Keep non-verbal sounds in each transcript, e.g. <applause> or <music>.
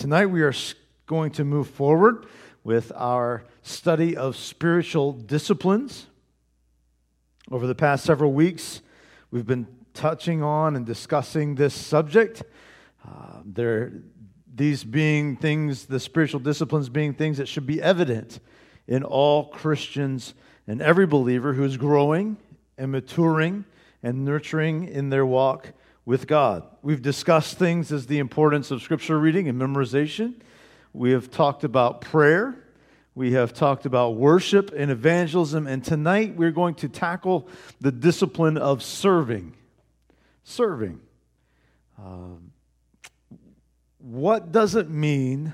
Tonight we are going to move forward with our study of spiritual disciplines. Over the past several weeks, we've been touching on and discussing this subject. Uh, there, these being things, the spiritual disciplines being things that should be evident in all Christians and every believer who is growing and maturing and nurturing in their walk with God. We've discussed things as the importance of scripture reading and memorization. We have talked about prayer. We have talked about worship and evangelism. And tonight we're going to tackle the discipline of serving. Serving. Um, what does it mean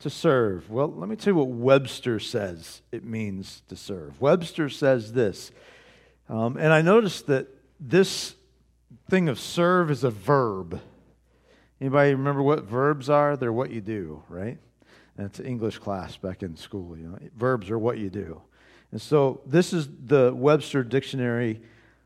to serve? Well, let me tell you what Webster says it means to serve. Webster says this, um, and I noticed that this thing of serve is a verb. Anybody remember what verbs are? They're what you do, right? An English class back in school. You know, verbs are what you do. And so this is the Webster Dictionary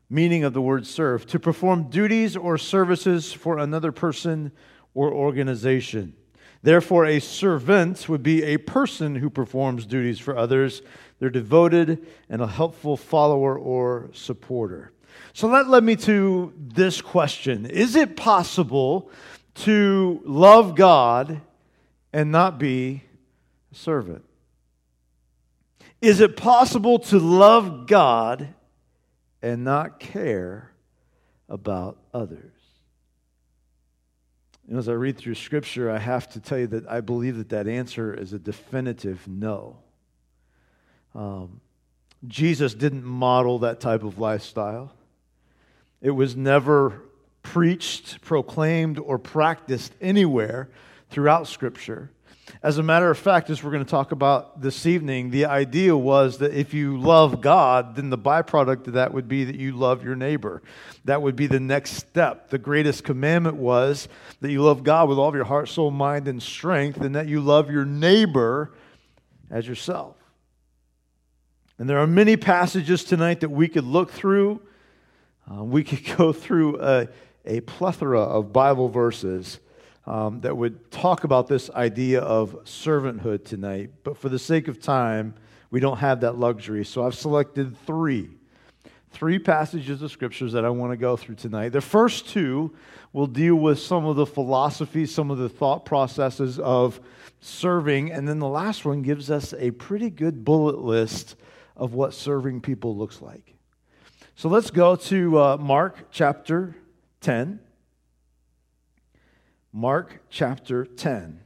meaning of the word serve to perform duties or services for another person or organization. Therefore, a servant would be a person who performs duties for others. They're devoted and a helpful follower or supporter. So that led me to this question Is it possible to love God and not be a servant? Is it possible to love God and not care about others? And as I read through Scripture, I have to tell you that I believe that that answer is a definitive no. Um, Jesus didn't model that type of lifestyle. It was never preached, proclaimed, or practiced anywhere throughout Scripture. As a matter of fact, as we're going to talk about this evening, the idea was that if you love God, then the byproduct of that would be that you love your neighbor. That would be the next step. The greatest commandment was that you love God with all of your heart, soul, mind, and strength, and that you love your neighbor as yourself. And there are many passages tonight that we could look through um, we could <laughs> go through a, a plethora of Bible verses um, that would talk about this idea of servanthood tonight, but for the sake of time, we don't have that luxury. So I've selected three. Three passages of scriptures that I want to go through tonight. The first two will deal with some of the philosophies, some of the thought processes of serving, and then the last one gives us a pretty good bullet list of what serving people looks like. So let's go to uh, Mark chapter 10. Mark chapter 10.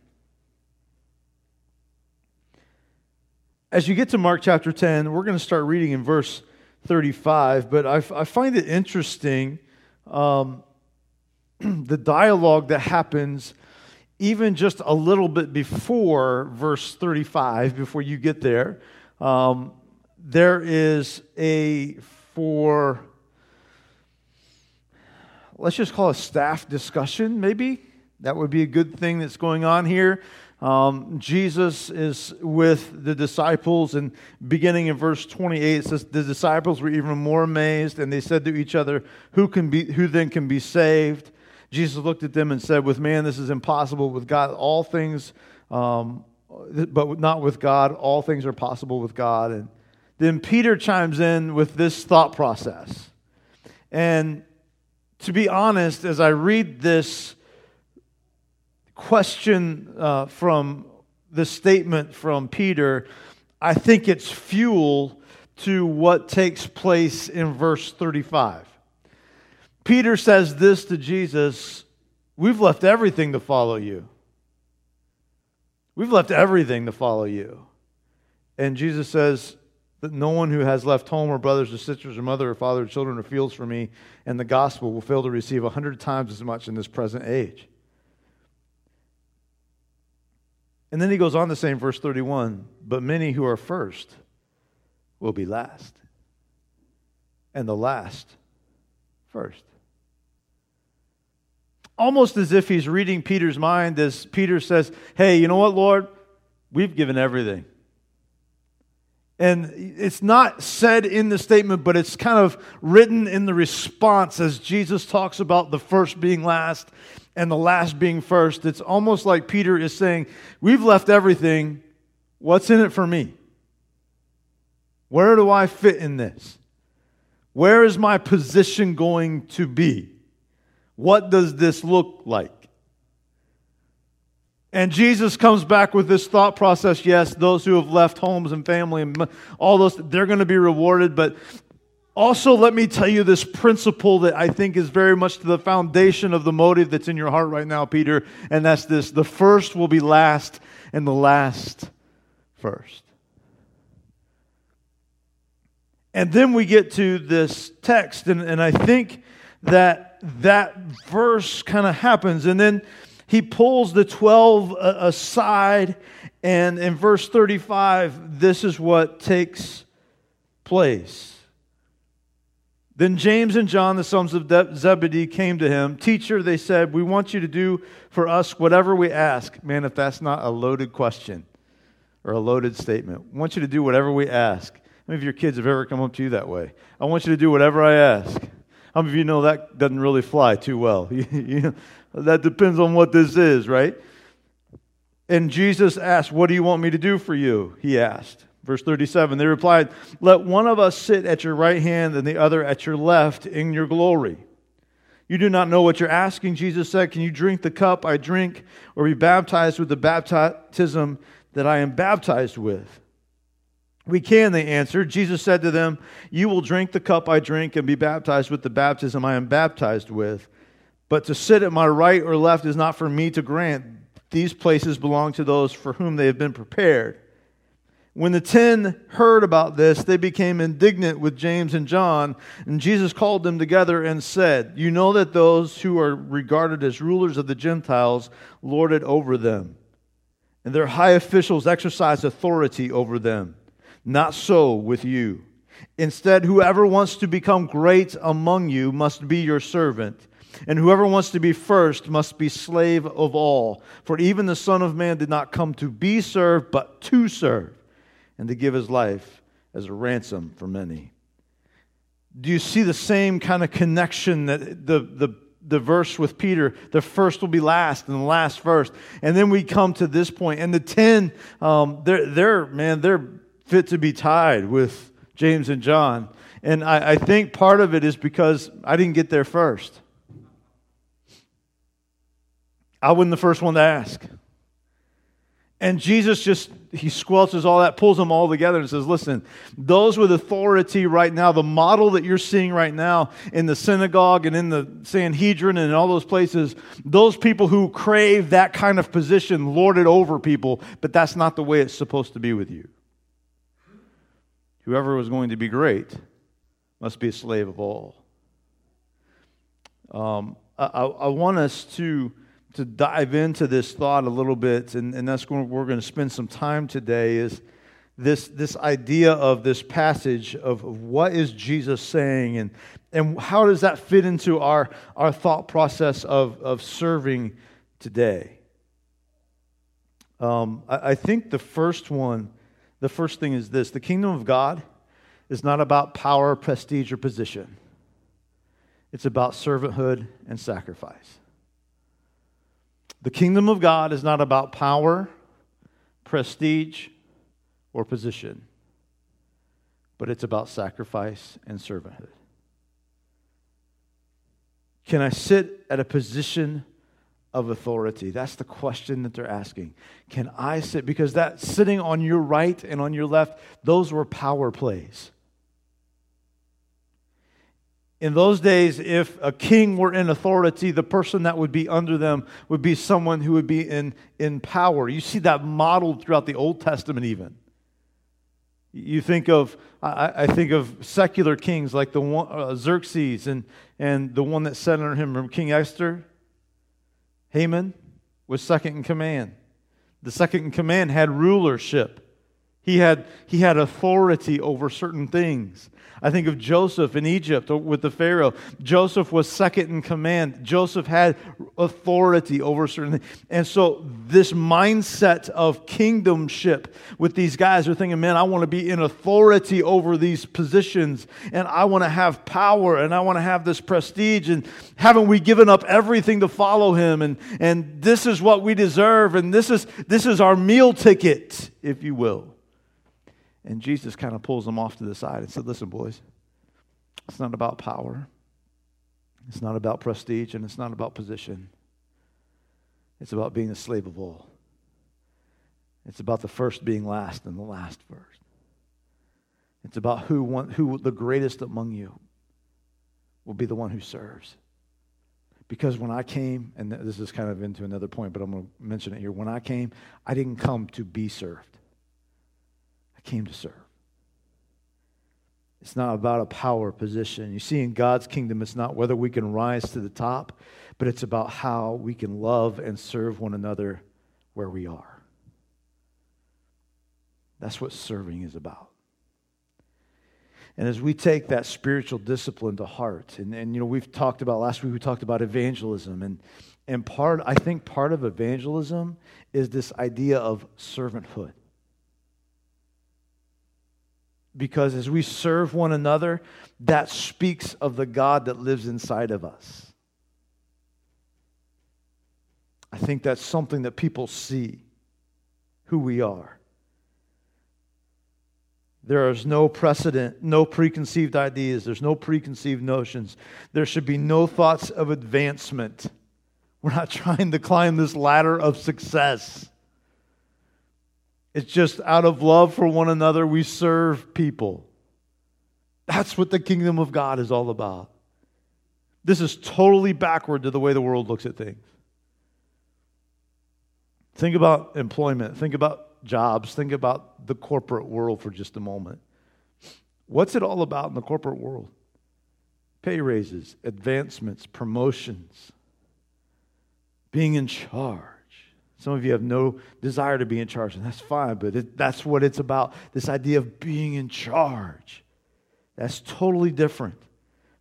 As you get to Mark chapter 10, we're going to start reading in verse 35, but I, I find it interesting um, <clears throat> the dialogue that happens even just a little bit before verse 35, before you get there. Um, there is a for, let's just call a staff discussion, maybe. That would be a good thing that's going on here. Um, Jesus is with the disciples, and beginning in verse 28, it says, The disciples were even more amazed, and they said to each other, Who, can be, who then can be saved? Jesus looked at them and said, With man, this is impossible. With God, all things, um, but not with God, all things are possible with God. And then Peter chimes in with this thought process. And to be honest, as I read this question uh, from this statement from Peter, I think it's fuel to what takes place in verse 35. Peter says this to Jesus We've left everything to follow you. We've left everything to follow you. And Jesus says, that no one who has left home or brothers or sisters or mother or father or children or fields for me and the gospel will fail to receive a hundred times as much in this present age. And then he goes on to say in verse 31 But many who are first will be last, and the last first. Almost as if he's reading Peter's mind as Peter says, Hey, you know what, Lord? We've given everything. And it's not said in the statement, but it's kind of written in the response as Jesus talks about the first being last and the last being first. It's almost like Peter is saying, We've left everything. What's in it for me? Where do I fit in this? Where is my position going to be? What does this look like? And Jesus comes back with this thought process yes, those who have left homes and family and all those, they're going to be rewarded. But also, let me tell you this principle that I think is very much to the foundation of the motive that's in your heart right now, Peter. And that's this the first will be last, and the last first. And then we get to this text, and, and I think that that verse kind of happens. And then he pulls the 12 uh, aside, and in verse 35, this is what takes place. Then James and John, the sons of Zebedee, came to him. Teacher, they said, we want you to do for us whatever we ask. Man, if that's not a loaded question or a loaded statement, I want you to do whatever we ask. How many of your kids have ever come up to you that way? I want you to do whatever I ask. How many of you know that doesn't really fly too well? <laughs> you, that depends on what this is, right? And Jesus asked, What do you want me to do for you? He asked. Verse 37 They replied, Let one of us sit at your right hand and the other at your left in your glory. You do not know what you're asking, Jesus said. Can you drink the cup I drink or be baptized with the baptism that I am baptized with? We can, they answered. Jesus said to them, You will drink the cup I drink and be baptized with the baptism I am baptized with. But to sit at my right or left is not for me to grant. These places belong to those for whom they have been prepared. When the ten heard about this, they became indignant with James and John, and Jesus called them together and said, You know that those who are regarded as rulers of the Gentiles lord it over them, and their high officials exercise authority over them. Not so with you. Instead, whoever wants to become great among you must be your servant and whoever wants to be first must be slave of all. For even the Son of Man did not come to be served, but to serve, and to give his life as a ransom for many. Do you see the same kind of connection that the, the, the verse with Peter, the first will be last and the last first. And then we come to this point, and the 10, um, they're, they're, man, they're fit to be tied with James and John. And I, I think part of it is because I didn't get there first. I wasn't the first one to ask. And Jesus just, he squelches all that, pulls them all together and says, Listen, those with authority right now, the model that you're seeing right now in the synagogue and in the Sanhedrin and in all those places, those people who crave that kind of position lord it over people, but that's not the way it's supposed to be with you. Whoever was going to be great must be a slave of all. Um, I, I want us to to dive into this thought a little bit, and, and that's where we're going to spend some time today, is this, this idea of this passage of, of what is Jesus saying and, and how does that fit into our, our thought process of, of serving today. Um, I, I think the first one, the first thing is this the kingdom of God is not about power, prestige, or position. It's about servanthood and sacrifice. The kingdom of God is not about power, prestige, or position, but it's about sacrifice and servanthood. Can I sit at a position of authority? That's the question that they're asking. Can I sit? Because that sitting on your right and on your left, those were power plays. In those days, if a king were in authority, the person that would be under them would be someone who would be in, in power. You see that modeled throughout the Old Testament, even. You think of, I, I think of secular kings like the one, uh, Xerxes and, and the one that sat under him from King Esther. Haman was second in command. The second in command had rulership. He had, he had authority over certain things. I think of Joseph in Egypt with the Pharaoh. Joseph was second in command. Joseph had authority over certain things. And so, this mindset of kingdomship with these guys are thinking, man, I want to be in authority over these positions, and I want to have power, and I want to have this prestige. And haven't we given up everything to follow him? And, and this is what we deserve, and this is, this is our meal ticket, if you will. And Jesus kind of pulls them off to the side and said, Listen, boys, it's not about power, it's not about prestige, and it's not about position. It's about being a slave of all. It's about the first being last and the last first. It's about who, who the greatest among you will be the one who serves. Because when I came, and this is kind of into another point, but I'm going to mention it here. When I came, I didn't come to be served came to serve. It's not about a power position. You see, in God's kingdom, it's not whether we can rise to the top, but it's about how we can love and serve one another where we are. That's what serving is about. And as we take that spiritual discipline to heart, and, and you know, we've talked about last week, we talked about evangelism. And, and part, I think part of evangelism is this idea of servanthood because as we serve one another, that speaks of the God that lives inside of us. I think that's something that people see who we are. There is no precedent, no preconceived ideas, there's no preconceived notions. There should be no thoughts of advancement. We're not <laughs> trying to climb this ladder of success. It's just out of love for one another, we serve people. That's what the kingdom of God is all about. This is totally backward to the way the world looks at things. Think about employment, think about jobs, think about the corporate world for just a moment. What's it all about in the corporate world? Pay raises, advancements, promotions, being in charge. Some of you have no desire to be in charge, and that's fine, but it, that's what it's about this idea of being in charge. That's totally different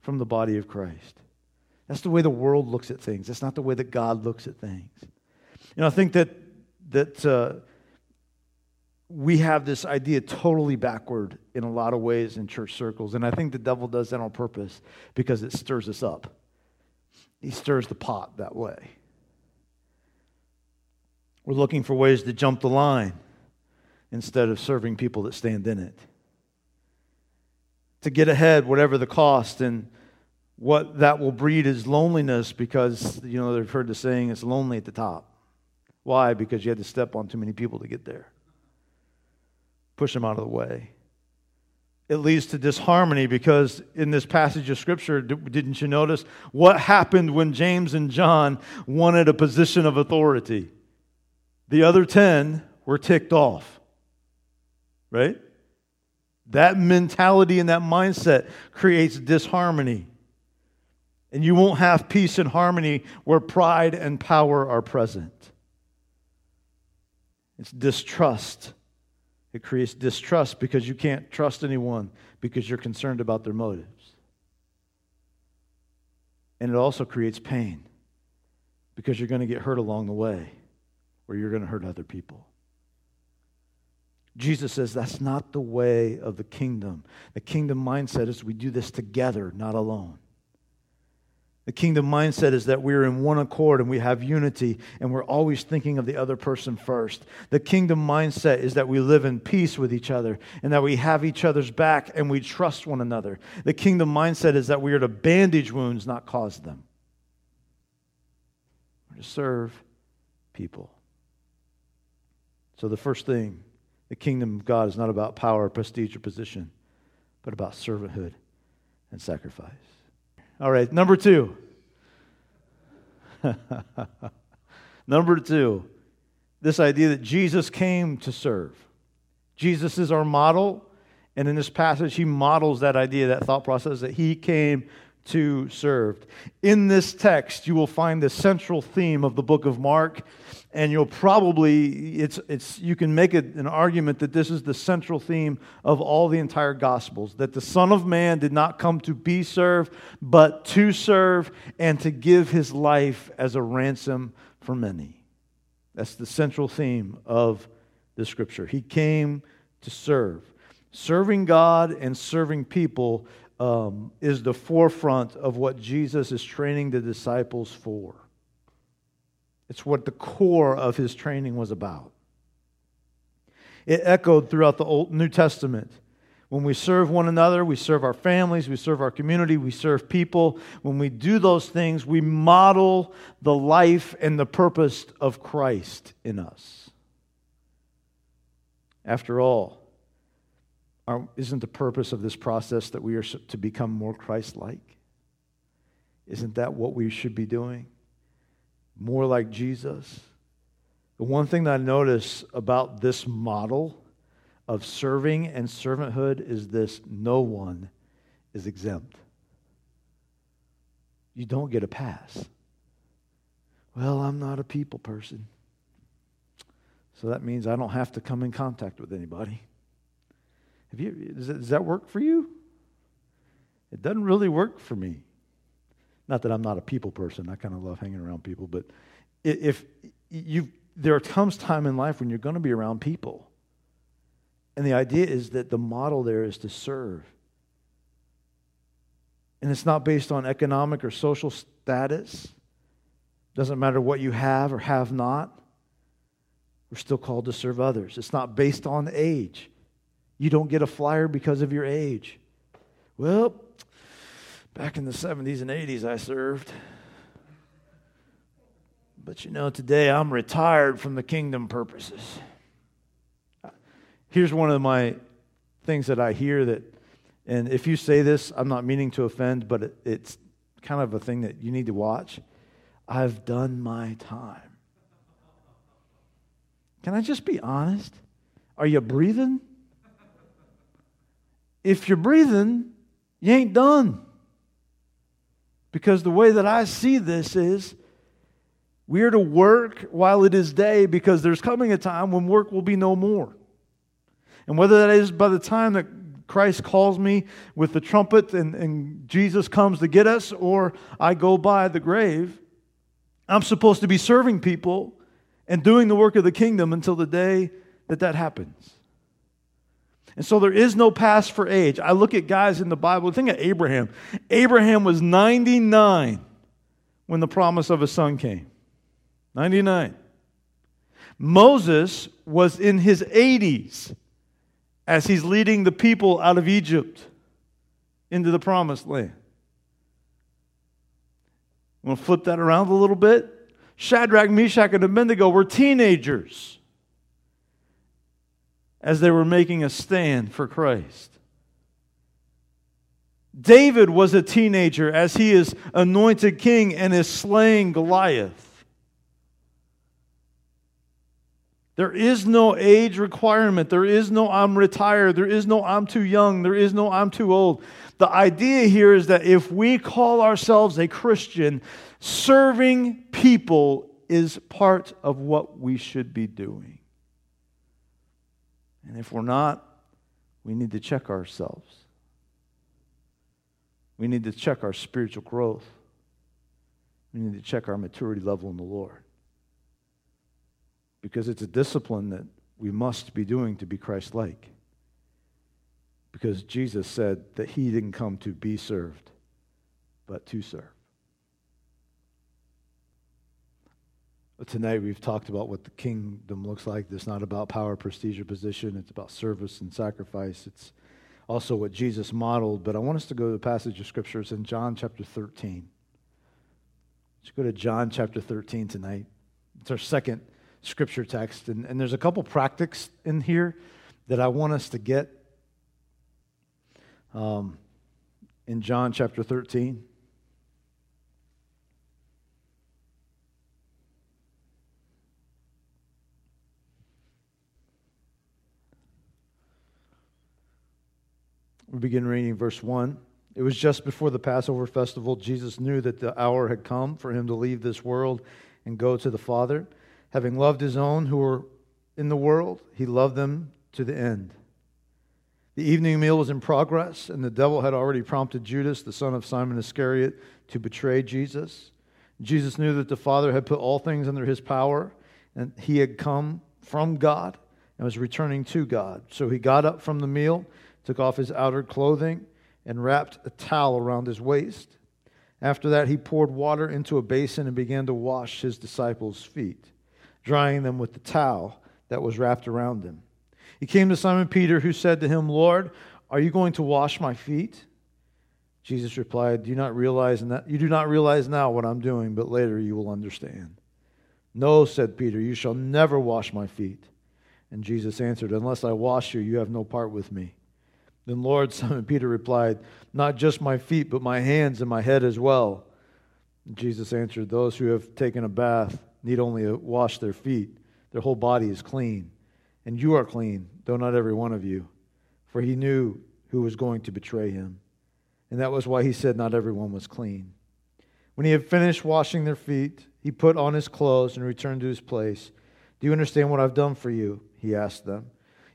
from the body of Christ. That's the way the world looks at things. That's not the way that God looks at things. You know, I think that, that uh, we have this idea totally backward in a lot of ways in church circles, and I think the devil does that on purpose because it stirs us up. He stirs the pot that way. We're looking for ways to jump the line instead of serving people that stand in it. To get ahead, whatever the cost, and what that will breed is loneliness because, you know, they've heard the saying, it's lonely at the top. Why? Because you had to step on too many people to get there. Push them out of the way. It leads to disharmony because in this passage of Scripture, didn't you notice what happened when James and John wanted a position of authority? The other 10 were ticked off. Right? That mentality and that mindset creates disharmony. And you won't have peace and harmony where pride and power are present. It's distrust. It creates distrust because you can't trust anyone because you're concerned about their motives. And it also creates pain because you're going to get hurt along the way where you're going to hurt other people. Jesus says that's not the way of the kingdom. The kingdom mindset is we do this together, not alone. The kingdom mindset is that we're in one accord and we have unity and we're always thinking of the other person first. The kingdom mindset is that we live in peace with each other and that we have each other's back and we trust one another. The kingdom mindset is that we are to bandage wounds, not cause them. We're to serve people. So, the first thing, the kingdom of God is not about power, prestige, or position, but about servanthood and sacrifice. All right, number two. <laughs> number two, this idea that Jesus came to serve. Jesus is our model, and in this passage, he models that idea, that thought process, that he came to serve. In this text, you will find the central theme of the book of Mark, and you'll probably, it's, it's, you can make an argument that this is the central theme of all the entire Gospels that the Son of Man did not come to be served, but to serve and to give his life as a ransom for many. That's the central theme of the scripture. He came to serve. Serving God and serving people um, is the forefront of what Jesus is training the disciples for. It's what the core of his training was about. It echoed throughout the Old New Testament. When we serve one another, we serve our families, we serve our community, we serve people. When we do those things, we model the life and the purpose of Christ in us. After all, isn't the purpose of this process that we are to become more Christ like? Isn't that what we should be doing? More like Jesus? The one thing that I notice about this model of serving and servanthood is this no one is exempt. You don't get a pass. Well, I'm not a people person. So that means I don't have to come in contact with anybody. You, does, that, does that work for you? It doesn't really work for me. Not that I'm not a people person. I kind of love hanging around people, but if you there comes time in life when you're going to be around people. And the idea is that the model there is to serve. And it's not based on economic or social status. Doesn't matter what you have or have not. We're still called to serve others. It's not based on age. You don't get a flyer because of your age. Well, back in the 70s and 80s, I served. But you know, today I'm retired from the kingdom purposes. Here's one of my things that I hear that, and if you say this, I'm not meaning to offend, but it's kind of a thing that you need to watch. I've done my time. Can I just be honest? Are you breathing? If you're breathing, you ain't done. Because the way that I see this is we are to work while it is day because there's coming a time when work will be no more. And whether that is by the time that Christ calls me with the trumpet and, and Jesus comes to get us, or I go by the grave, I'm supposed to be serving people and doing the work of the kingdom until the day that that happens. And so there is no pass for age. I look at guys in the Bible, think of Abraham. Abraham was 99 when the promise of a son came. 99. Moses was in his 80s as he's leading the people out of Egypt into the promised land. I'm going to flip that around a little bit. Shadrach, Meshach, and Abednego were teenagers as they were making a stand for Christ. David was a teenager as he is anointed king and is slaying Goliath. There is no age requirement. There is no I'm retired. There is no I'm too young. There is no I'm too old. The idea here is that if we call ourselves a Christian, serving people is part of what we should be doing. And if we're not, we need to check ourselves. We need to check our spiritual growth. We need to check our maturity level in the Lord. Because it's a discipline that we must be doing to be Christ like. Because Jesus said that he didn't come to be served, but to serve. Tonight we've talked about what the kingdom looks like. It's not about power, prestige, or position. It's about service and sacrifice. It's also what Jesus modeled. But I want us to go to the passage of scripture. It's in John chapter 13. Let's go to John chapter 13 tonight. It's our second scripture text. And, and there's a couple practices in here that I want us to get um, in John chapter 13. We begin reading verse 1. It was just before the Passover festival. Jesus knew that the hour had come for him to leave this world and go to the Father. Having loved his own who were in the world, he loved them to the end. The evening meal was in progress, and the devil had already prompted Judas, the son of Simon Iscariot, to betray Jesus. Jesus knew that the Father had put all things under his power, and he had come from God and was returning to God. So he got up from the meal, took off his outer clothing, and wrapped a towel around his waist. After that, he poured water into a basin and began to wash his disciples' feet, drying them with the towel that was wrapped around him. He came to Simon Peter, who said to him, Lord, are you going to wash my feet? Jesus replied, do you not realize that you do not realize now what I'm doing, but later you will understand. No, said Peter, you shall never wash my feet. And Jesus answered, Unless I wash you, you have no part with me. Then Lord, <laughs> Simon Peter replied, Not just my feet, but my hands and my head as well. Jesus answered, Those who have taken a bath need only wash their feet. Their whole body is clean. And you are clean, though not every one of you. For he knew who was going to betray him. And that was why he said not everyone was clean. When he had finished washing their feet, he put on his clothes and returned to his place. Do you understand what I've done for you? He asked them.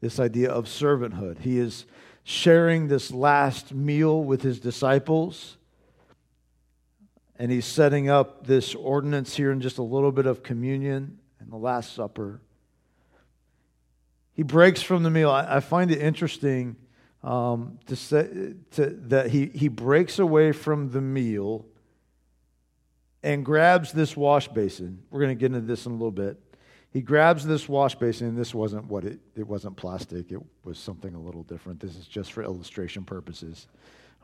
this idea of servanthood. He is sharing this last meal with his disciples. And he's setting up this ordinance here in just a little bit of communion and the Last Supper. He breaks from the meal. I, find it interesting um, to say to, that he, he breaks away from the meal and grabs this wash basin. We're going to get into this in a little bit. He grabs this wash basin, and this wasn't what it, it wasn't plastic, it was something a little different. This is just for illustration purposes.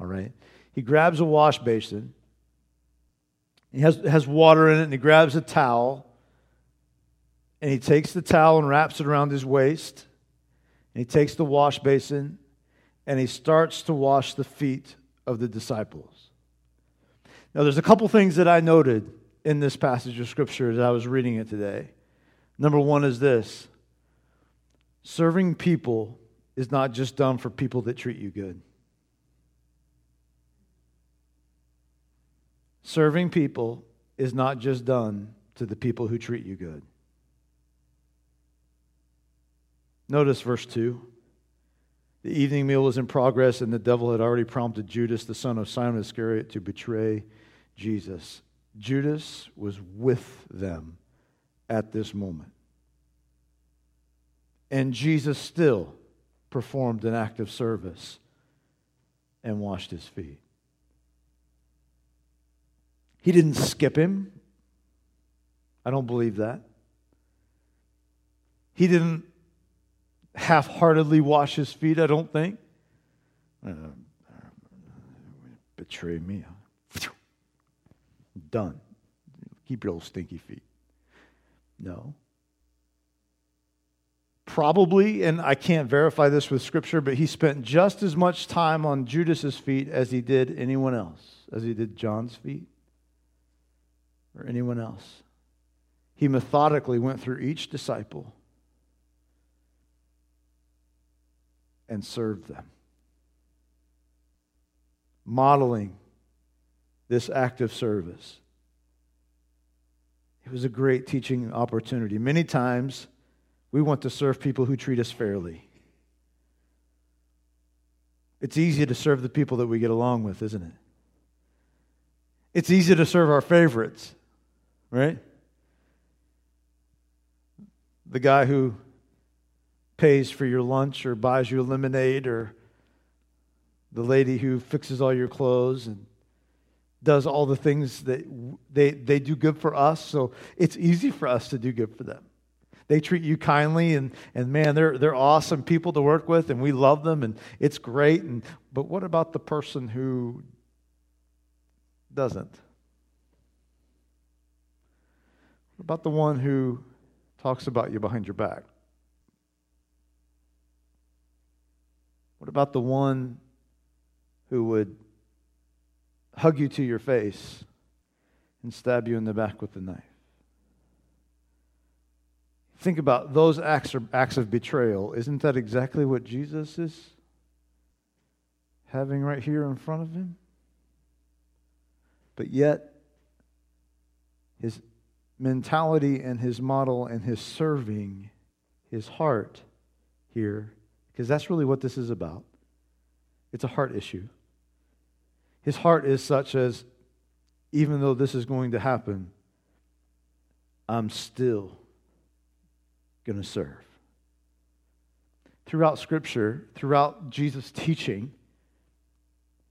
All right. He grabs a wash basin. He has, has water in it, and he grabs a towel. And he takes the towel and wraps it around his waist. And he takes the wash basin and he starts to wash the feet of the disciples. Now, there's a couple things that I noted in this passage of Scripture as I was reading it today. Number one is this serving people is not just done for people that treat you good. Serving people is not just done to the people who treat you good. Notice verse 2. The evening meal was in progress, and the devil had already prompted Judas, the son of Simon Iscariot, to betray Jesus. Judas was with them at this moment. And Jesus still performed an act of service and washed his feet. He didn't skip him. I don't believe that. He didn't half heartedly wash his feet, I don't think. Uh, betray me. Done. Keep your old stinky feet. No. Probably, and I can't verify this with scripture, but he spent just as much time on Judas's feet as he did anyone else, as he did John's feet or anyone else. He methodically went through each disciple and served them, modeling this act of service. It was a great teaching opportunity. Many times, we want to serve people who treat us fairly. It's easy to serve the people that we get along with, isn't it? It's easy to serve our favorites, right? The guy who pays for your lunch or buys you lemonade or the lady who fixes all your clothes and does all the things that they, they do good for us. So it's easy for us to do good for them. They treat you kindly, and, and man, they're, they're awesome people to work with, and we love them, and it's great. And, but what about the person who doesn't? What about the one who talks about you behind your back? What about the one who would hug you to your face and stab you in the back with a knife? Think about those acts, acts of betrayal. Isn't that exactly what Jesus is having right here in front of him? But yet, his mentality and his model and his serving, his heart here, because that's really what this is about. It's a heart issue. His heart is such as, even though this is going to happen, I'm still going to serve. Throughout Scripture, throughout Jesus' teaching,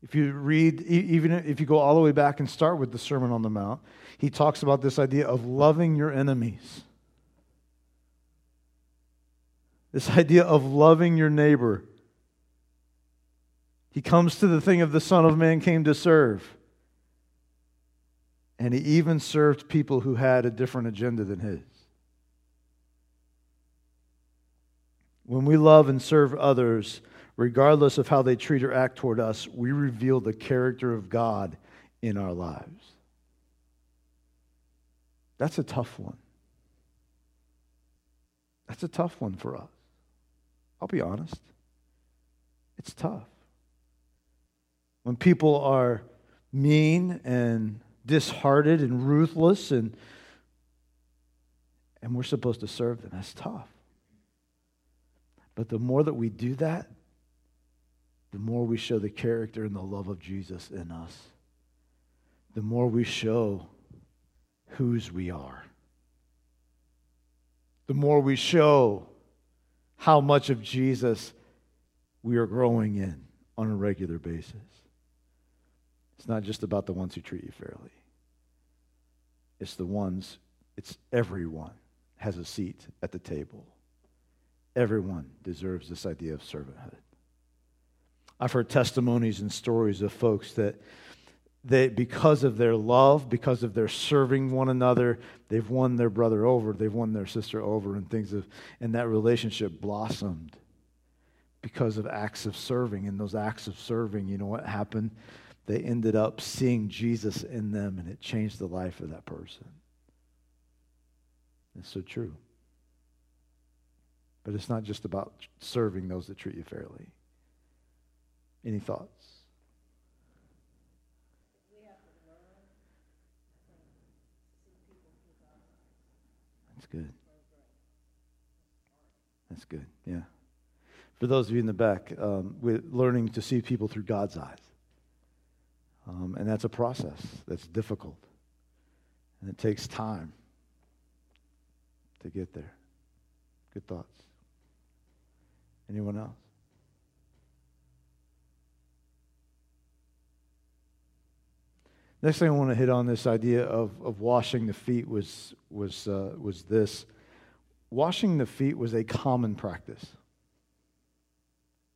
if you read, even if you go all the way back and start with the Sermon on the Mount, he talks about this idea of loving your enemies. This <laughs> idea of loving your neighbor. He comes to the thing of the Son of Man came to serve. And he even served people who had a different agenda than his. When we love and serve others, regardless of how they treat or act toward us, we reveal the character of God in our lives. That's a tough one. That's a tough one for us. I'll be honest. It's tough. When people are mean and disheartened and ruthless and and we're supposed to serve them, that's tough. But the more that we do that, the more we show the character and the love of Jesus in us, the more we show whose we are, the more we show how much of Jesus we are growing in on a regular basis. It's not just about the ones who treat you fairly. It's the ones, it's everyone has a seat at the table. Everyone deserves this idea of servanthood. I've heard testimonies and stories of folks that they, because of their love, because of their serving one another, they've won their brother over, they've won their sister over, and things of, and that relationship blossomed because of acts of serving. And those acts of serving, you know what happened? They ended up seeing Jesus in them, and it changed the life of that person. It's so true. But it's not just about serving those that treat you fairly. Any thoughts? That's good. That's good, yeah. For those of you in the back, um, we're learning to see people through God's eyes. Um, and that's a process that's difficult. And it takes time to get there. Good thoughts. Anyone else? Next thing I want to hit on this idea of, of washing the feet was, was, uh, was this. Washing the feet was a common practice.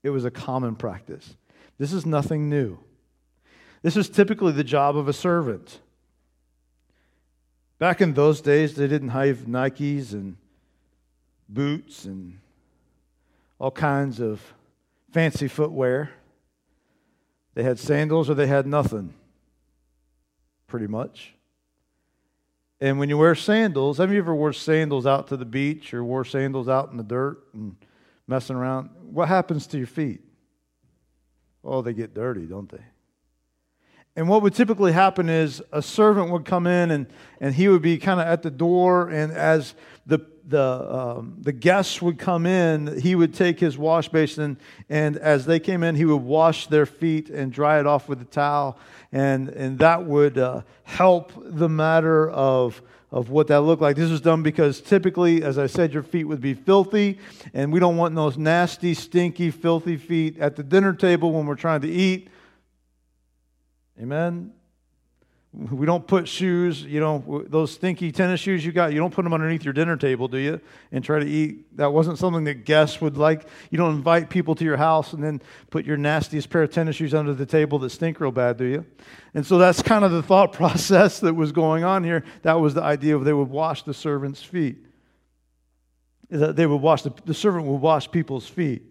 It was a common practice. This is nothing new. This is typically the job of a servant. Back in those days, they didn't have Nikes and boots and all kinds of fancy footwear. They had sandals or they had nothing pretty much. And when you wear sandals, have you ever wore sandals out to the beach or wore sandals out in the dirt and messing around? What happens to your feet? Oh, they get dirty, don't they? And what would typically happen is a servant would come in and, and he would be kind of at the door, and as the the, um, the guests would come in, he would take his wash basin, and as they came in, he would wash their feet and dry it off with a towel. And, and that would uh, help the matter of, of what that looked like. This was done because typically, as I said, your feet would be filthy, and we don't want those nasty, stinky, filthy feet at the dinner table when we're trying to eat. Amen? We don't put shoes, you know, those stinky tennis shoes you got, you don't put them underneath your dinner table, do you? And try to eat. That wasn't something that guests would like. You don't invite people to your house and then put your nastiest pair of tennis shoes under the table that stink real bad, do you? And so that's kind of the thought <laughs> process that was going on here. That was the idea of they would wash the servant's feet. That they would wash, the, the servant would wash people's feet.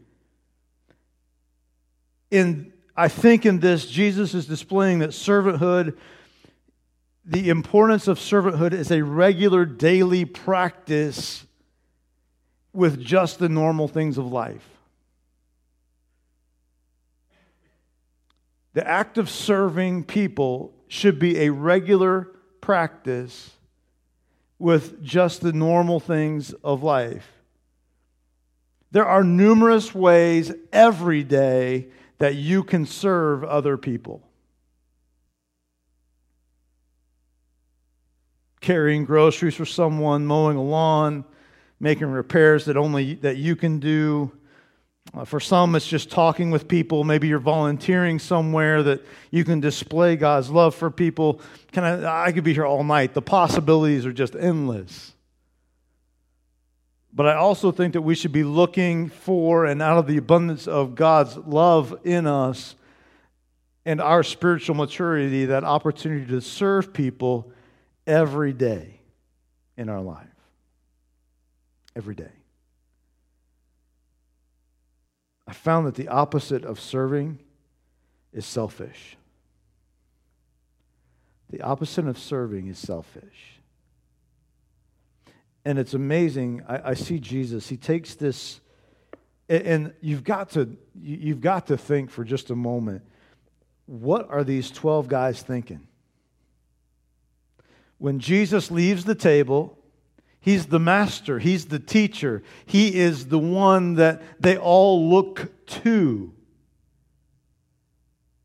In I think in this, Jesus is displaying that servanthood the importance of servanthood is a regular daily practice with just the normal things of life. The act of serving people should be a regular practice with just the normal things of life. There are numerous ways every day that you can serve other people. Carrying groceries for someone, mowing a lawn, making repairs that only that you can do. Uh, for some, it's just talking with people. Maybe you're volunteering somewhere that you can display God's love for people. Can I, I could be here all night. The possibilities are just endless. But I also think that we should be looking for and out of the abundance of God's love in us and our spiritual maturity, that opportunity to serve people every day in our life. Every day. I found that the opposite of serving is selfish. The opposite of serving is selfish. And it's amazing. I, I see Jesus. He takes this, and you've got to you've got to think for just a moment. What are these 12 guys thinking? When Jesus leaves the table, He's the master, He's the teacher, He is the one that they all look to.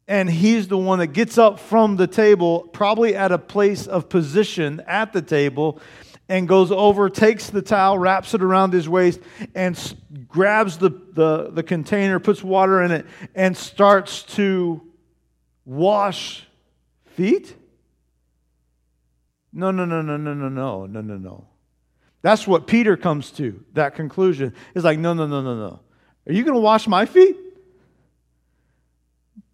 And He's the one that gets up from the table, probably at a place of position at the table, and goes over, takes the towel, wraps it around his waist, and grabs the, the, the container, puts water in it, and starts to wash feet? No, no, no, no, no, no, no, no, no, no. That's what Peter comes to, that conclusion. Is like, no, no, no, no, no. Are you going to wash my feet?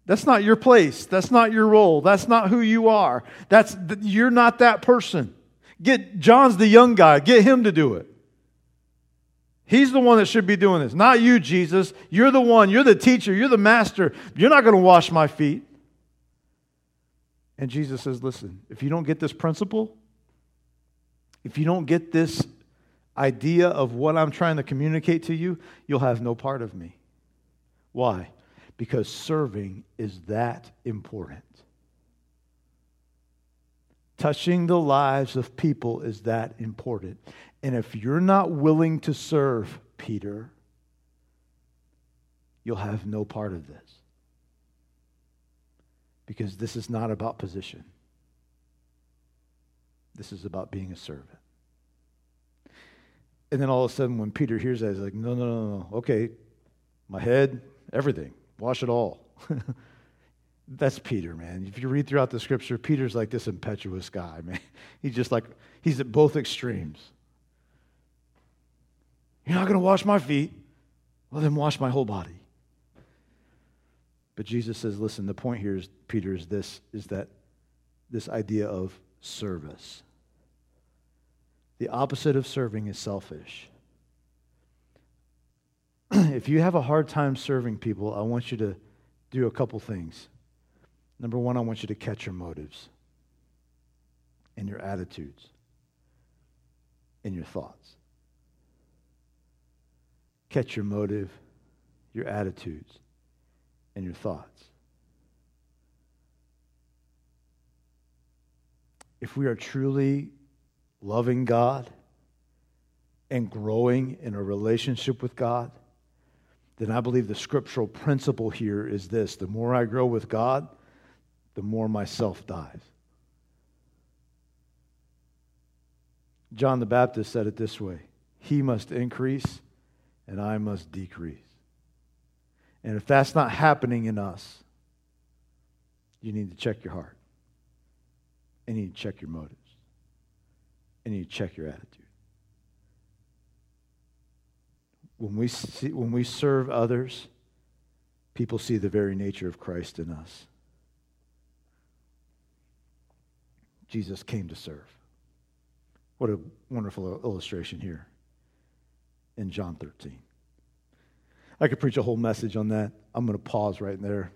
That's not your place. That's not your role. That's not who you are. That's you're not that person. Get John's the young guy. Get him to do it. He's the one that should be doing this. Not you, Jesus. You're the one. You're the teacher. You're the master. You're not going to wash my feet. And Jesus says, listen, if you don't get this principle, if you don't get this idea of what I'm trying to communicate to you, you'll have no part of me. Why? Because serving is that important. Touching the lives of people is that important. And if you're not willing to serve, Peter, you'll have no part of this because this is not about position. This is about being a servant. And then all of a sudden, when Peter hears that, he's like, no, no, no, no. Okay, my head, everything, wash it all. <laughs> That's Peter, man. If you read throughout the scripture, Peter's like this impetuous guy, man. <laughs> He's just like, he's at both extremes. You're not going to wash my feet? Well, then wash my whole body. But Jesus says, listen, the point here is, Peter, is this, is that this idea of service. The opposite of serving is selfish. <clears throat> if you have a hard time serving people, I want you to do a couple things. Number one, I want you to catch your motives and your attitudes and your thoughts. Catch your motive, your attitudes, and your thoughts. If we are truly loving God and growing in a relationship with God, then I believe the scriptural principle here is this the more I grow with God, the more myself dies. John the Baptist said it this way He must increase, and I must decrease. And if that's not happening in us, you need to check your heart. and you need to check your motives. And you check your attitude. When we, see, when we serve others, people see the very nature of Christ in us. Jesus came to serve. What a wonderful illustration here in John 13. I could preach a whole message on that. I'm going to pause right there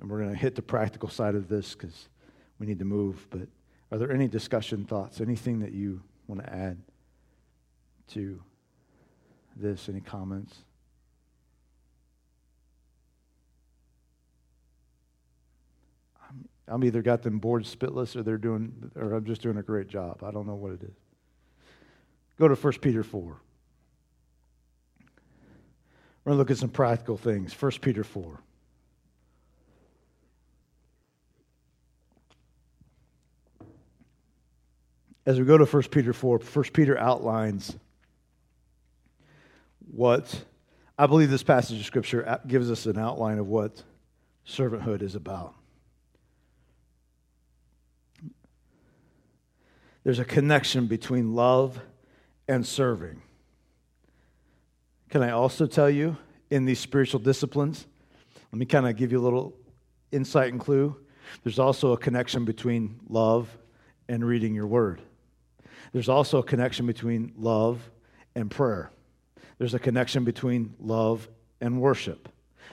and we're going to hit the practical side of this because we need to move. But are there any discussion thoughts, anything that you want to add to this? Any comments? I'm either got them bored spitless or they're doing or I'm just doing a great job. I don't know what it is. Go to 1 Peter 4. We're going to look at some practical things. 1 Peter 4. As we go to 1 Peter 4, 1 Peter outlines what I believe this passage of Scripture gives us an outline of what servanthood is about. There's a connection between love and serving. Can I also tell you in these spiritual disciplines? Let me kind of give you a little insight and clue. There's also a connection between love and reading your word. There's also a connection between love and prayer. There's a connection between love and worship.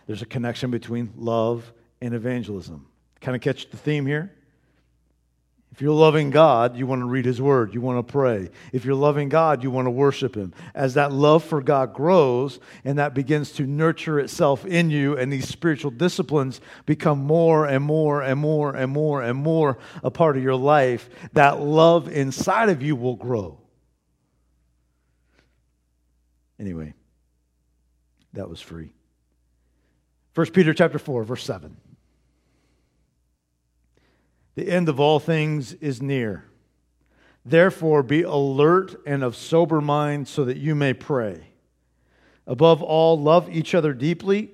There's a connection between love and evangelism. Kind of catch the theme here? If you're loving God, you want to read His Word, you want to pray. If you're loving God, you want to worship Him. As that love for God grows and that begins to nurture itself in you, and these spiritual disciplines become more and more and more and more and more a part of your life, that love inside of you will grow. Anyway, that was free. 1 Peter chapter 4, verse 7. The end of all things is near. Therefore, be alert and of sober mind so that you may pray. Above all, love each other deeply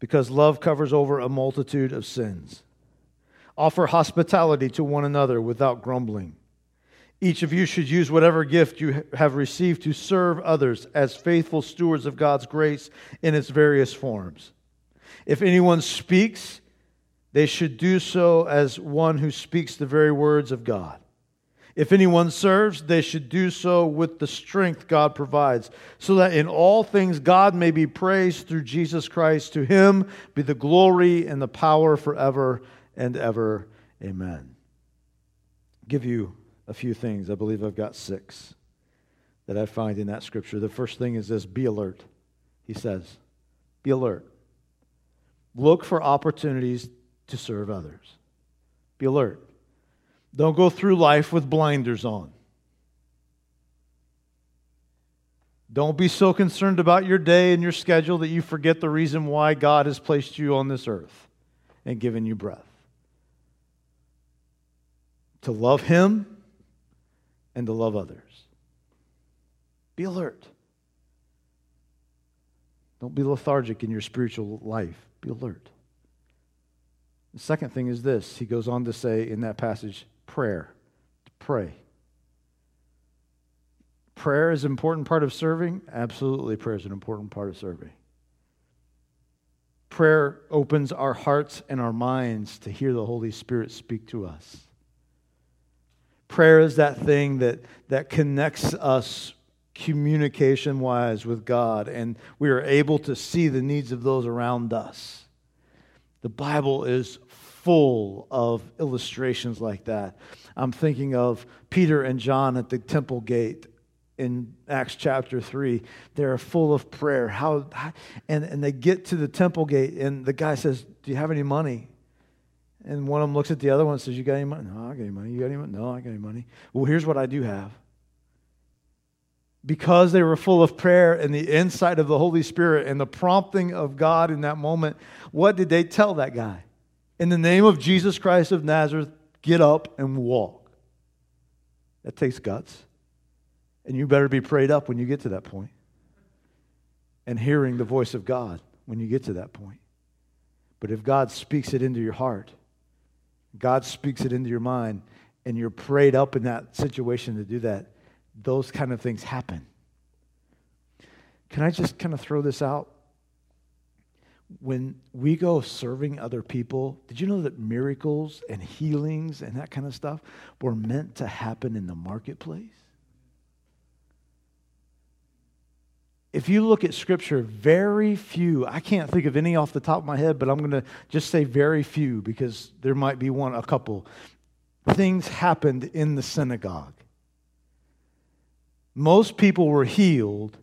because love covers over a multitude of sins. Offer hospitality to one another without grumbling. Each of you should use whatever gift you have received to serve others as faithful stewards of God's grace in its various forms. If anyone speaks, they should do so as one who speaks the very words of God. If anyone serves, they should do so with the strength God provides, so that in all things God may be praised through Jesus Christ. To him be the glory and the power forever and ever. Amen. Give you a few things. I believe I've got six that I find in that scripture. The first thing is this be alert. He says, Be alert. Look for opportunities to serve others. Be alert. Don't go through life with blinders on. Don't be so concerned about your day and your schedule that you forget the reason why God has placed you on this earth and given you breath. To love Him and to love others. Be alert. Don't be lethargic in your spiritual life. Be alert. The second thing is this he goes on to say in that passage prayer. Pray. Prayer is an important part of serving? Absolutely, prayer is an important part of serving. Prayer opens our hearts and our minds to hear the Holy Spirit speak to us. Prayer is that thing that, that connects us communication wise with God, and we are able to see the needs of those around us. The Bible is full of illustrations like that. I'm thinking of Peter and John at the temple gate in Acts chapter 3. They're full of prayer. How, and, and they get to the temple gate, and the guy says, Do you have any money? And one of them looks at the other one and says, You got any money? No, I got any money. You got any money? No, I got any money. Well, here's what I do have. Because they were full of prayer and the insight of the Holy Spirit and the prompting of God in that moment, what did they tell that guy? In the name of Jesus Christ of Nazareth, get up and walk. That takes guts. And you better be prayed up when you get to that point. And hearing the voice of God when you get to that point. But if God speaks it into your heart, God speaks it into your mind, and you're prayed up in that situation to do that, those kind of things happen. Can I just kind of throw this out? When we go serving other people, did you know that miracles and healings and that kind of stuff were meant to happen in the marketplace? if you look at scripture, very few, I can't think of any off the top of my head, but I'm going to just say very few because there might be one, a couple. Things happened in the synagogue. Most people were healed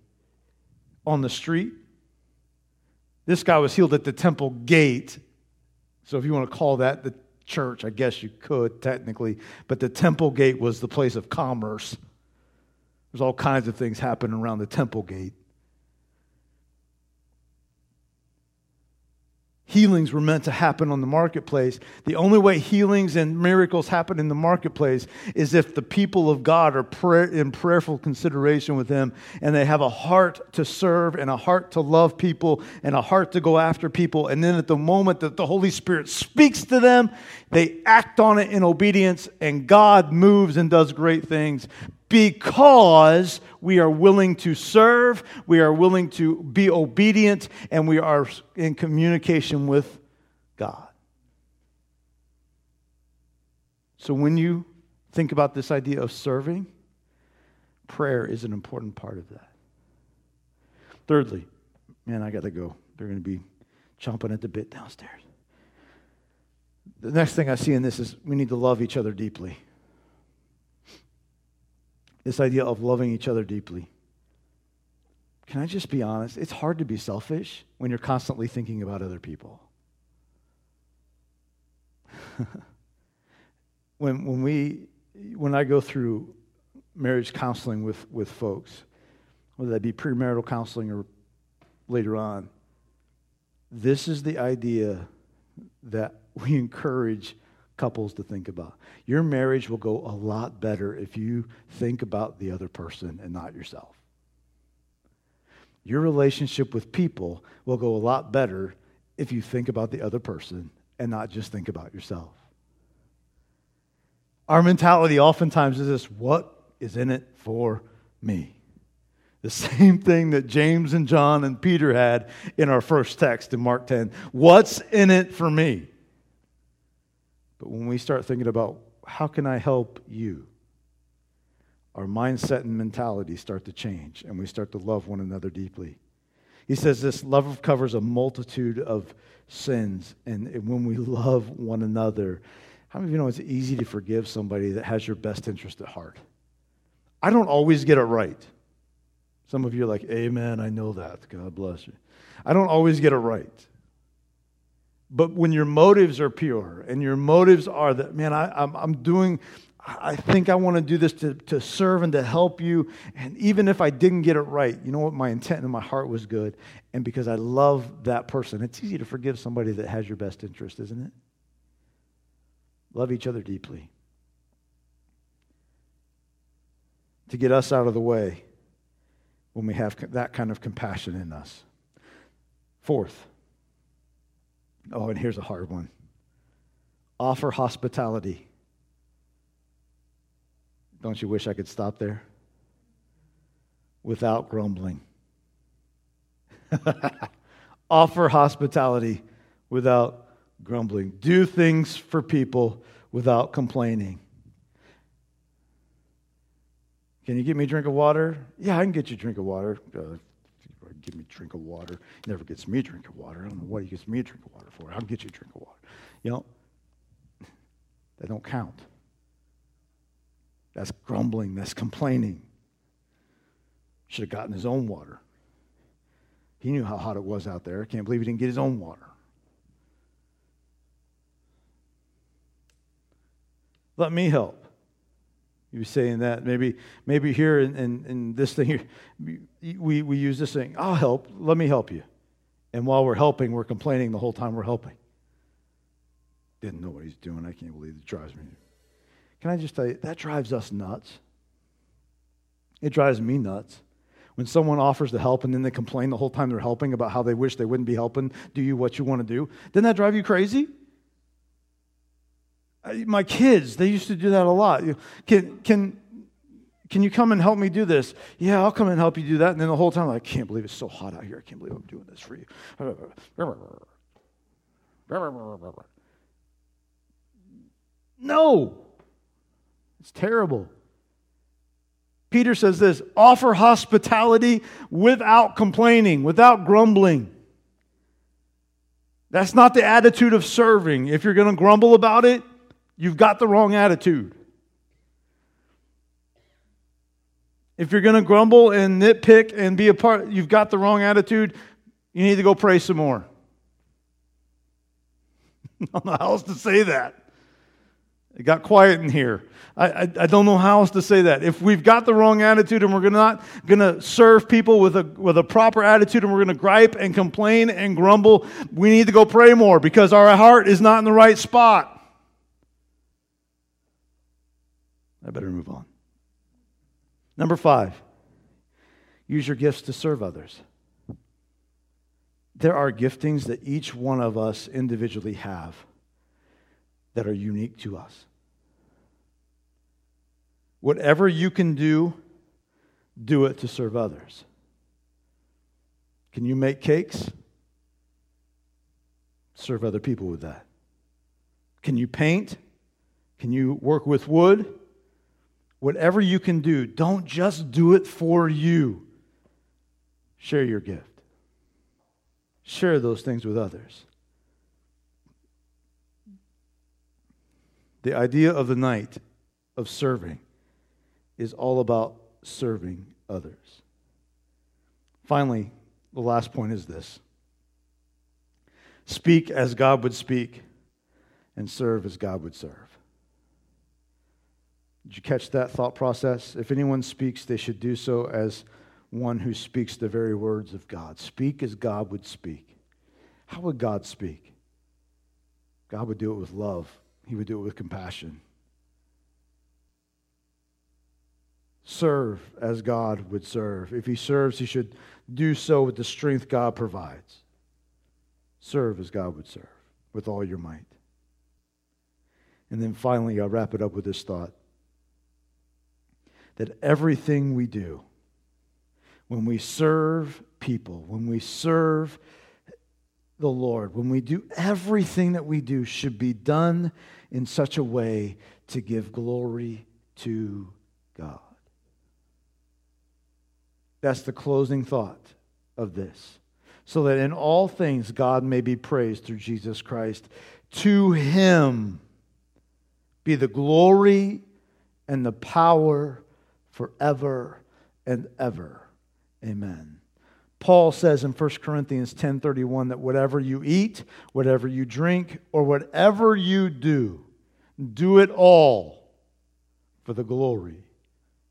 on the street. This guy was healed at the temple gate. So if you want to call that the church, I guess you could technically. But the temple gate was the place of commerce. There's all kinds of things happening around the temple gate. Healings were meant to happen on the marketplace. The only way healings and miracles happen in the marketplace is if the people of God are prayer, in prayerful consideration with Him and they have a heart to serve and a heart to love people and a heart to go after people. And then at the moment that the Holy Spirit speaks to them, they act on it in obedience and God moves and does great things because we are willing to serve, we are willing to be obedient, and we are in communication with God. So when you think about this idea of serving, prayer is an important part of that. Thirdly, man, I got to go. They're going to be chomping at the bit downstairs. The next thing I see in this is we need to love each other deeply this idea of loving each other deeply. Can I just be honest? It's hard to be selfish when you're constantly thinking about other people. <laughs> when, when, we, when I go through marriage counseling with, with folks, whether that be premarital counseling or later on, this is the idea that we encourage couples to think about. Your marriage will go a lot better if you think about the other person and not yourself. Your relationship with people will go a lot better if you think about the other person and not just think about yourself. Our mentality oftentimes is this what is in it for me? The same thing that James and John and Peter had in our first text in Mark 10. What's in it for me? But when we start thinking about how can I help you, our mindset and mentality start to change and we start to love one another deeply. He says this love covers a multitude of sins. And when we love one another, how many of you know it's easy to forgive somebody that has your best interest at heart? I don't always get it right. Some of you are like, Amen, I know that. God bless you. I don't always get it right. But when your motives are pure and your motives are that, man, I, I'm, I'm doing, I think I want to do this to, to serve and to help you. And even if I didn't get it right, you know what? My intent and my heart was good. And because I love that person, it's easy to forgive somebody that has your best interest, isn't it? Love each other deeply. To get us out of the way when we have that kind of compassion in us. Fourth, Oh, and here's a hard one offer hospitality. Don't you wish I could stop there? Without grumbling. <laughs> offer hospitality without grumbling. Do things for people without complaining. Can you get me a drink of water? Yeah, I can get you a drink of water. Uh, give me a drink of water. He never gets me a drink of water. I don't know what he gets me a drink of water for. I'll get you a drink of water. You know, <laughs> they don't count. That's grumbling, that's complaining. Should have gotten his own water. He knew how hot it was out there. Can't believe he didn't get his own water. Let me help. You were saying that maybe maybe here in, in, in this thing we, we use this thing, I'll help, let me help you. And while we're helping, we're complaining the whole time we're helping. Didn't know what he's doing. I can't believe it drives me. Can I just tell you, that drives us nuts. It drives me nuts. When someone offers to help and then they complain the whole time they're helping about how they wish they wouldn't be helping, do you what you want to do? Doesn't that drive you crazy? My kids, they used to do that a lot. Can, can, can you come and help me do this? Yeah, I'll come and help you do that. And then the whole time, I can't believe it's so hot out here. I can't believe I'm doing this for you. No, it's terrible. Peter says this offer hospitality without complaining, without grumbling. That's not the attitude of serving. If you're going to grumble about it, you've got the wrong attitude. If you're going to grumble and nitpick and be a part, you've got the wrong attitude. You need to go pray some more. <laughs> I don't know how else to say that. It got quiet in here. I, I, I, don't know how else to say that. If we've got the wrong attitude and we're not going to serve people with a, with a proper attitude and we're going to gripe and complain and grumble, we need to go pray more because our heart is not in the right spot. I better move on. Number five, use your gifts to serve others. There are giftings that each one of us individually have that are unique to us. Whatever you can do, do it to serve others. Can you make cakes? Serve other people with that. Can you paint? Can you work with wood? Whatever you can do, don't just do it for you. Share your gift. Share those things with others. The idea of the night of serving is all about serving others. Finally, the last point is this speak as God would speak, and serve as God would serve. Did you catch that thought process? If anyone speaks, they should do so as one who speaks the very words of God. Speak as God would speak. How would God speak? God would do it with love, He would do it with compassion. Serve as God would serve. If He serves, He should do so with the strength God provides. Serve as God would serve with all your might. And then finally, I'll wrap it up with this thought that everything we do, when we serve people, when we serve the Lord, when we do everything that we do, should be done in such a way to give glory to God. That's the closing thought of this. So that in all things God may be praised through Jesus Christ. To him be the glory and the power forever and ever. Amen. Paul says in 1 Corinthians 10:31 that whatever you eat, whatever you drink, or whatever you do, do it all for the glory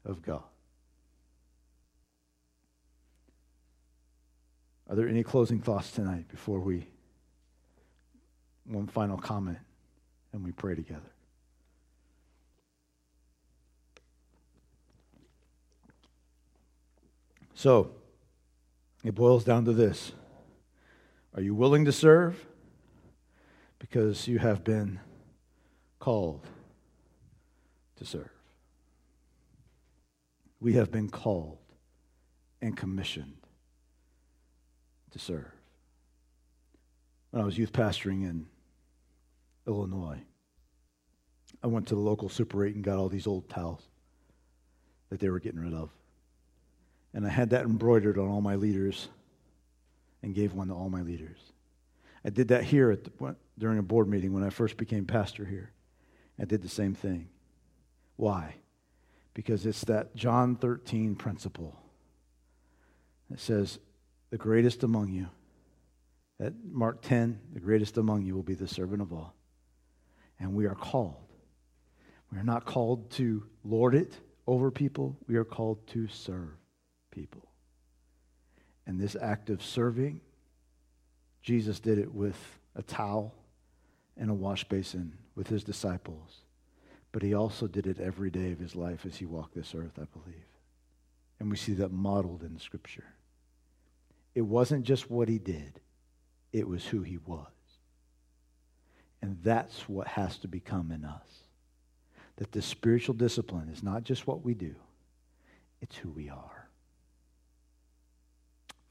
of God. Are there any closing thoughts tonight before we one final comment and we pray together? So, it boils down to this Are you willing to serve? Because you have been called to serve. We have been called and commissioned to serve. When I was youth pastoring in Illinois, I went to the local Super 8 and got all these old towels that they were getting rid of. And I had that embroidered on all my leaders and gave one to all my leaders. I did that here the, during a board meeting when I first became pastor here. I did the same thing. Why? Because it's that John 13 principle that says, the greatest among you, at Mark 10, the greatest among you will be the servant of all. And we are called. We are not called to lord it over people, we are called to serve people. And this act of serving, Jesus did it with a towel and a wash basin with his disciples. But he also did it every day of his life as he walked this earth, I believe. And we see that modeled in Scripture. It wasn't just what he did, it was who he was. And that's what has to become in us. That the spiritual discipline is not just what we do, it's who we are.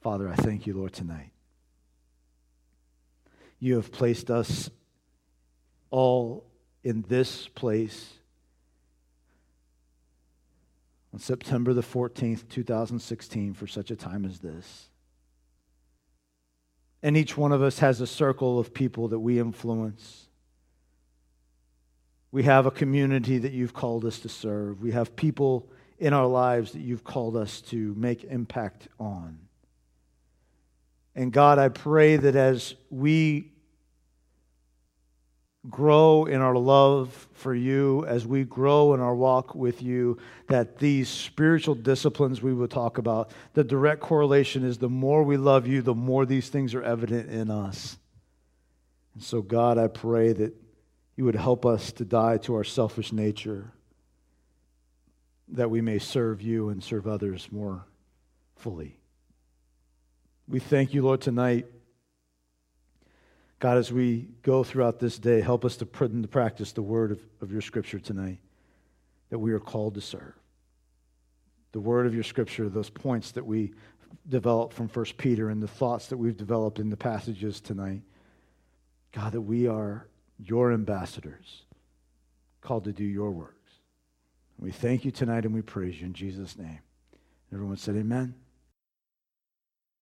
Father, I thank you, Lord, tonight. You have placed us all in this place on September the 14th, 2016, for such a time as this. And each one of us has a circle of people that we influence. We have a community that you've called us to serve. We have people in our lives that you've called us to make impact on. And God, I pray that as we grow in our love for you, as we grow in our walk with you, that these spiritual disciplines we will talk about, the direct correlation is the more we love you, the more these things are evident in us. And so, God, I pray that you would help us to die to our selfish nature, that we may serve you and serve others more fully. We thank you, Lord, tonight God, as we go throughout this day, help us to put into practice the word of, of your scripture tonight that we are called to serve. The word of your scripture, those points that we developed from 1 Peter and the thoughts that we've developed in the passages tonight. God, that we are your ambassadors, called to do your works. We thank you tonight and we praise you in Jesus' name. Everyone said, Amen.